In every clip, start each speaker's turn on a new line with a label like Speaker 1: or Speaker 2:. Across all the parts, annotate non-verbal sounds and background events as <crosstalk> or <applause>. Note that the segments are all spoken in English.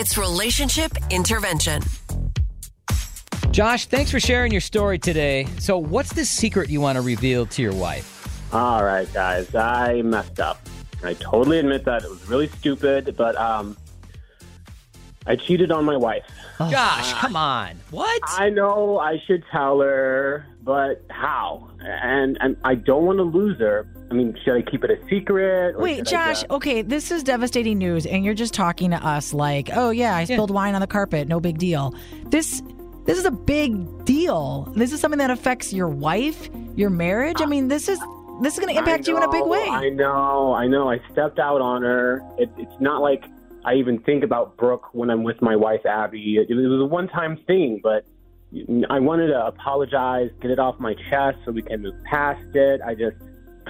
Speaker 1: It's relationship intervention.
Speaker 2: Josh, thanks for sharing your story today. So, what's the secret you want to reveal to your wife?
Speaker 3: All right, guys, I messed up. I totally admit that it was really stupid, but um, I cheated on my wife.
Speaker 2: Josh, come on. What?
Speaker 3: I know I should tell her, but how? And and I don't want to lose her. I mean, should I keep it a secret? or
Speaker 4: Wait, Josh, okay, this is devastating news, and you're just talking to us like, oh, yeah, I spilled wine on the carpet, no big deal. This. This is a big deal. This is something that affects your wife, your marriage. I mean, this is this is going to impact
Speaker 3: I
Speaker 4: you in a big way.
Speaker 3: I know, I know. I stepped out on her. It, it's not like I even think about Brooke when I'm with my wife Abby. It, it was a one-time thing, but I wanted to apologize, get it off my chest, so we can move past it. I just,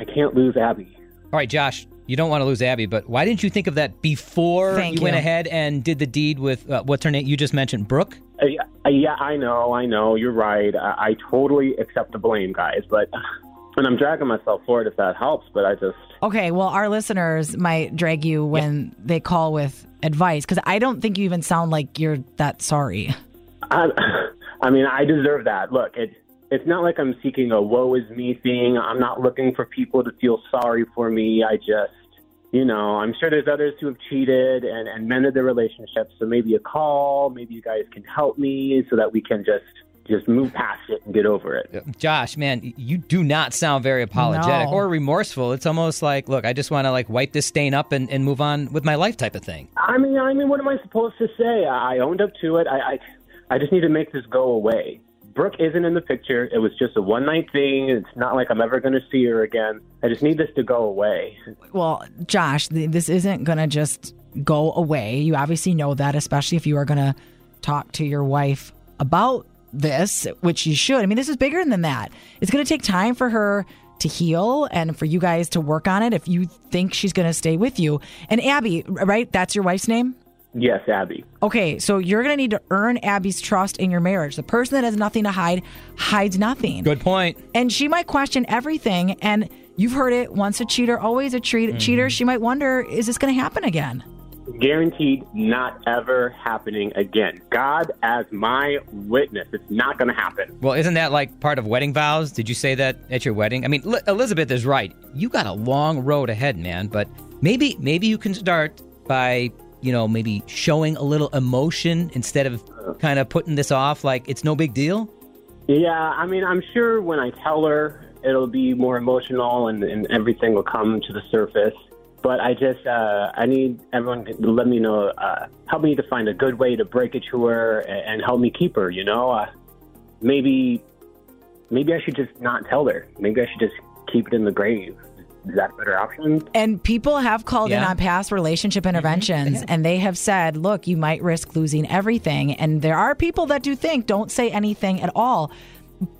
Speaker 3: I can't lose Abby.
Speaker 2: All right, Josh, you don't want to lose Abby, but why didn't you think of that before
Speaker 4: Thank
Speaker 2: you, went ahead and did the deed with uh, what's her name? You just mentioned Brooke.
Speaker 3: Uh, yeah, uh, yeah, I know, I know. You're right. I, I totally accept the blame, guys. But <sighs> and I'm dragging myself for it if that helps. But I just,
Speaker 4: Okay, well, our listeners might drag you when they call with advice because I don't think you even sound like you're that sorry.
Speaker 3: I, <sighs> I mean, I deserve that. Look, it, it's not like I'm seeking a woe is me thing. I'm not looking for people to feel sorry for me. I just, you know, I'm sure there's others who have cheated and, and mended their relationships. So maybe a call, maybe you guys can help me so that we can just just move past it and get over it.
Speaker 2: Josh, man, you do not sound very apologetic
Speaker 4: No.
Speaker 2: or remorseful. It's almost like, look, I just want to like wipe this stain up and, and move on with my life type of thing.
Speaker 3: I mean, I mean, what am I supposed to say? I I owned up to it. I, I, I just need to make this go away. Brooke isn't in the picture. It was just a one night thing. It's not like I'm ever going to see her again. I just need this to go away.
Speaker 4: Well, Josh, this isn't going to just go away. You obviously know that, especially if you are going to talk to your wife about this, which you should. I mean, this is bigger than that. It's going to take time for her to heal and for you guys to work on it if you think she's going to stay with you. And Abby, right? That's your wife's name?
Speaker 3: Yes, Abby.
Speaker 4: Okay, so you're going to need to earn Abby's trust in your marriage. The person that has nothing to hide hides nothing.
Speaker 2: Good point.
Speaker 4: And she might question everything. And you've heard it once a cheater, always a treat- mm-hmm. cheater. She might wonder, is this going to happen again?
Speaker 3: Guaranteed not ever happening again. God as my witness. It's not going to happen.
Speaker 2: Well, isn't that like part of wedding vows? Did you say that at your wedding? I mean, Li- Elizabeth is right. You got a long road ahead, man. But maybe, maybe you can start by, you know, maybe showing a little emotion instead of kind of putting this off like it's no big deal.
Speaker 3: Yeah, I mean, I'm sure when I tell her, it'll be more emotional and, and everything will come to the surface. But I just, uh, I need everyone to let me know, uh, help me to find a good way to break it to her and, and help me keep her, you know? Uh, maybe, maybe I should just not tell her. Maybe I should just keep it in the grave. Is that a better option?
Speaker 4: And people have called in on past relationship mm-hmm. interventions and they have said, look, you might risk losing everything. And there are people that do think, don't say anything at all.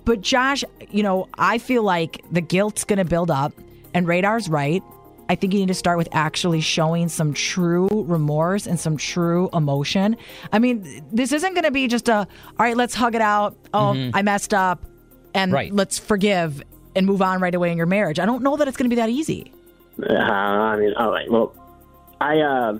Speaker 4: But Josh, you know, I feel like the guilt's going to build up and Radar's right. I think you need to start with actually showing some true remorse and some true emotion. I mean, this isn't going to be just a, all right, let's hug it out. Oh, mm-hmm. I messed up and
Speaker 2: Right.
Speaker 4: let's forgive and move on right away in your marriage. I don't know that it's going to be that easy.
Speaker 3: Uh, I mean, all right. Well, I, uh,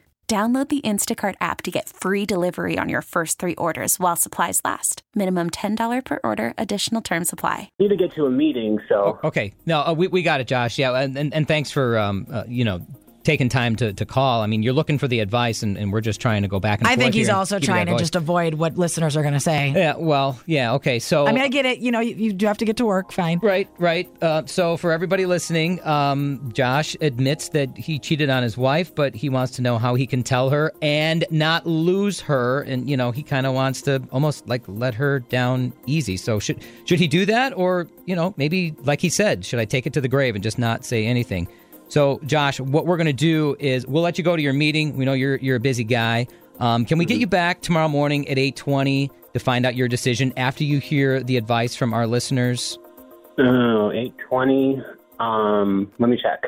Speaker 5: Download the Instacart app to get free delivery on your first three orders while supplies last. Minimum $10 per order, additional term supply.
Speaker 3: need to get to a meeting, so.
Speaker 2: Okay, no, uh, we, we got it, Josh. Yeah, and, and, and thanks for um, uh, you know taken time to, to call. I mean, you're looking for the advice, and, and we're just trying to go back and
Speaker 4: I think he's also trying to just avoid what listeners are going to say.
Speaker 2: Yeah, well, yeah, okay. So
Speaker 4: I mean, I get it. You know, you, you do have to get to work. Fine.
Speaker 2: Right, right. Uh, so, for everybody listening, um, Josh admits that he cheated on his wife, but he wants to know how he can tell her and not lose her. And you know, he kind of wants to almost like let her down easy. So, should should he do that, or you know, maybe like he said, should I take it to the grave and just not say anything? So, Josh, what we're going to do is we'll let you go to your meeting. We know you're you're a busy guy. Um, can we get you back tomorrow morning at eight twenty to find out your decision after you hear the advice from our listeners?
Speaker 3: Oh, 820. Um, let me check.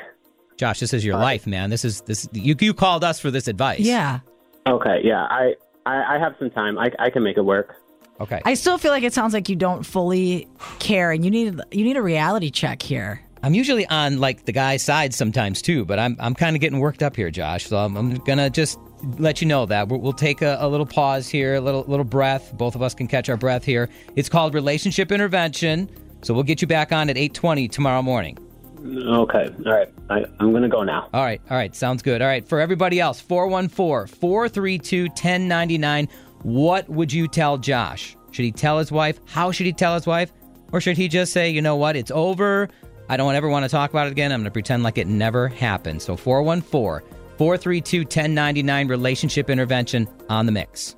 Speaker 2: Josh, this is your life, man. This is this. You you called us for this advice.
Speaker 4: Yeah.
Speaker 3: Okay, yeah, I, I, I have some time. I, I can make it work.
Speaker 2: Okay.
Speaker 4: I still feel like it sounds like you don't fully care, and you need you need a reality check here.
Speaker 2: I'm usually on like the guy's side sometimes too, but I'm I'm kind of getting worked up here, Josh. So I'm, I'm gonna just let you know that we'll, we'll take a, a little pause here, a little little breath. Both of us can catch our breath here. It's called relationship intervention. So we'll get you back on at 8:20 tomorrow morning.
Speaker 3: Okay, all right. I, I'm going to go now.
Speaker 2: All right, all right, sounds good. All right, for everybody else, 414-432-1099. What would you tell Josh? Should he tell his wife? How should he tell his wife? Or should he just say, you know what, it's over. I don't ever want to talk about it again. I'm going to pretend like it never happened. So 414 432 1099 relationship intervention on the mix.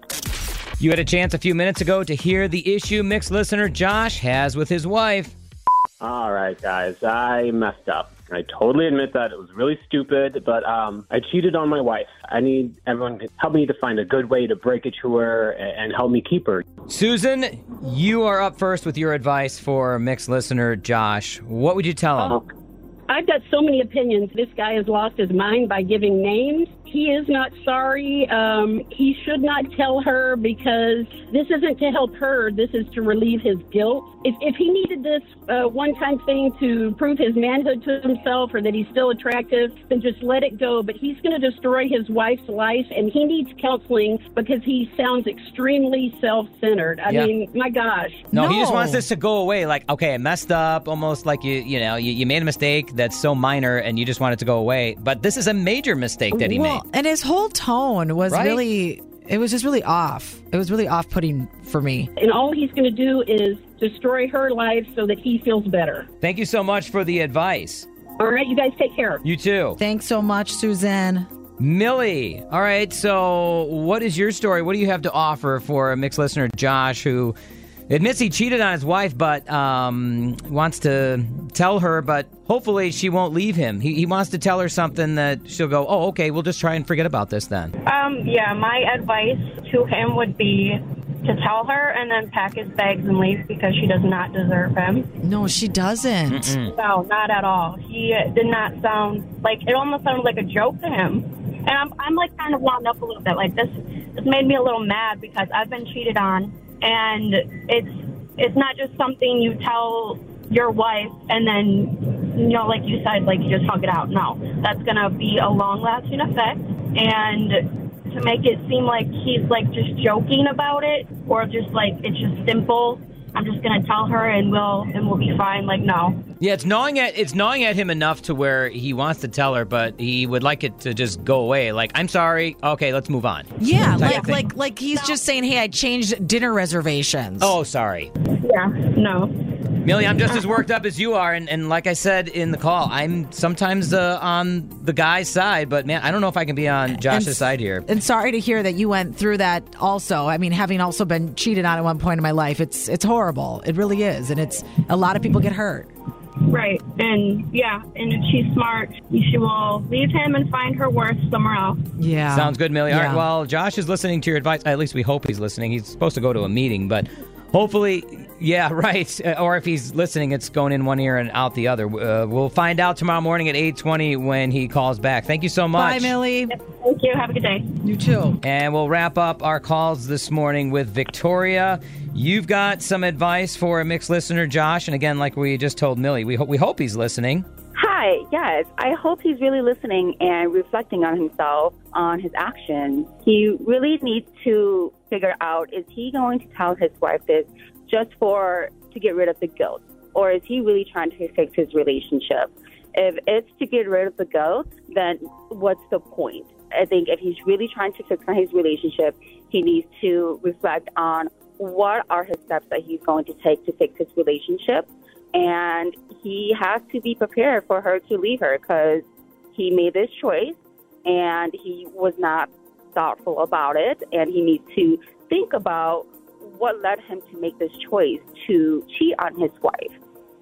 Speaker 2: You had a chance a few minutes ago to hear the issue mix listener Josh has with his wife.
Speaker 3: All right, guys, I messed up. I totally admit that it was really stupid, but um, I cheated on my wife. I need everyone to help me to find a good way to break it to her and, and help me keep her.
Speaker 2: Susan, you are up first with your advice for mix listener Josh. What would you tell him?
Speaker 6: Oh, I've got so many opinions. This guy has lost his mind by giving names. He is not sorry. Um, he should not tell her because this isn't to help her. This is to relieve his guilt. If, if he needed this uh, one time thing to prove his manhood to himself or that he's still attractive, then just let it go. But he's going to destroy his wife's life and he needs counseling because he sounds extremely self centered. I
Speaker 2: Yeah.
Speaker 6: mean, my gosh.
Speaker 2: No, no, he just wants this to go away. Like, okay, I messed up, almost like you, you know, you, you made a mistake that's so minor, and you just want it to go away. But this is a major mistake that he
Speaker 4: well,
Speaker 2: made.
Speaker 4: And his whole tone was
Speaker 2: Right?
Speaker 4: really it was just really off. It was really off putting for me.
Speaker 6: And all he's going to do is destroy her life so that he feels better.
Speaker 2: Thank you so much for the advice.
Speaker 6: All right, you guys take care.
Speaker 2: You too,
Speaker 4: Thanks so much, Suzanne.
Speaker 2: Millie. All right, so what is your story? What do you have to offer for a mix listener, Josh, who admits he cheated on his wife, but um, wants to tell her, but hopefully she won't leave him. He, he wants to tell her something that she'll go, oh, okay, we'll just try and forget about this then.
Speaker 7: Um, yeah, my advice to him would be to tell her and then pack his bags and leave because she does not deserve him.
Speaker 4: No, she doesn't.
Speaker 7: No, not at all. He did not sound like it almost sounded like a joke to him. And I'm, I'm like kind of wound up a little bit. Like this, this made me a little mad because I've been cheated on, and it's it's not just something you tell your wife and then you know, like you said, like you just hug it out. No, that's gonna be a long lasting effect, and to make it seem like he's like just joking about it or just like it's just simple. I'm just gonna tell her and we'll and we'll be fine. Like no,
Speaker 2: Yeah, it's gnawing at it's gnawing at him enough to where he wants to tell her, but he would like it to just go away. Like, I'm sorry. Okay, let's move on.
Speaker 4: Yeah, like like like he's just saying, "Hey, I changed dinner reservations."
Speaker 2: Oh, sorry.
Speaker 7: yeah, no.
Speaker 2: Millie, I'm just as worked up as you are, and, and like I said in the call, I'm sometimes uh, on the guy's side, but man, I don't know if I can be on Josh's
Speaker 4: And-
Speaker 2: side here.
Speaker 4: And sorry to hear that you went through that also. I mean, having also been cheated on at one point in my life, it's it's horrible. It really is. And it's a lot of people get hurt.
Speaker 7: Right. And yeah, and if she's smart, she will leave him and find her worth somewhere else.
Speaker 4: Yeah.
Speaker 2: Sounds good, Millie. All right, well, Josh is listening to your advice. At least we hope he's listening. He's supposed to go to a meeting, but hopefully, yeah, <laughs> right. Uh, Or if he's listening, it's going in one ear and out the other. Uh, we'll find out tomorrow morning at 8:20 when he calls back. Thank you so much.
Speaker 4: Bye, Millie.
Speaker 7: Thank you. Have a good day.
Speaker 4: You too.
Speaker 2: And we'll wrap up our calls this morning with Victoria. You've got some advice for a mix listener, Josh. And again, like we just told Millie, we, ho- we hope he's listening.
Speaker 8: Hi, yes. I hope he's really listening and reflecting on himself, on his actions. He really needs to figure out is he going to tell his wife this just for to get rid of the guilt? Or is he really trying to fix his relationship? If it's to get rid of the guilt, then what's the point? I think if he's really trying to fix his relationship, he needs to reflect on what are his steps that he's going to take to fix his relationship. And he has to be prepared for her to leave her because he made this choice and he was not thoughtful about it. And he needs to think about what led him to make this choice to cheat on his wife.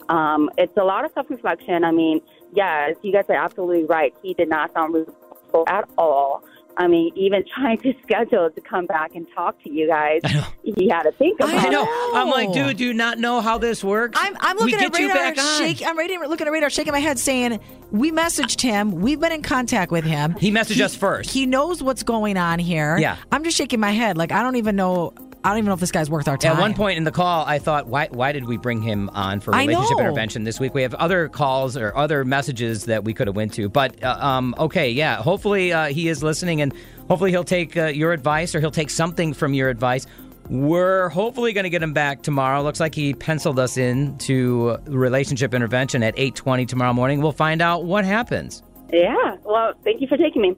Speaker 8: Um, it's a lot of self reflection. I mean, yes, you guys are absolutely right. He did not sound remorseful at all. I mean, even trying to <laughs> schedule to come back and talk to you guys, he had to think about
Speaker 2: I know.
Speaker 8: that.
Speaker 2: I'm like, dude, do you not know how this works?
Speaker 4: I'm, I'm looking
Speaker 2: get
Speaker 4: at radar,
Speaker 2: back
Speaker 4: shake, I'm reading, looking at radar, shaking my head, saying we messaged him. We've been in contact with him.
Speaker 2: He messaged us first.
Speaker 4: He knows what's going on here.
Speaker 2: Yeah.
Speaker 4: I'm just shaking my head. Like I don't even know. I don't even know if this guy's worth our time.
Speaker 2: At one point in the call, I thought, why, why did we bring him on for relationship intervention this week? We have other calls or other messages that we could have went to. But uh, um, okay, yeah. Hopefully uh, he is listening, and hopefully he'll take uh, your advice or he'll take something from your advice. We're hopefully going to get him back tomorrow. Looks like he penciled us in to relationship intervention at 8:20 tomorrow morning. We'll find out what happens.
Speaker 8: Yeah. Well, thank you for taking me.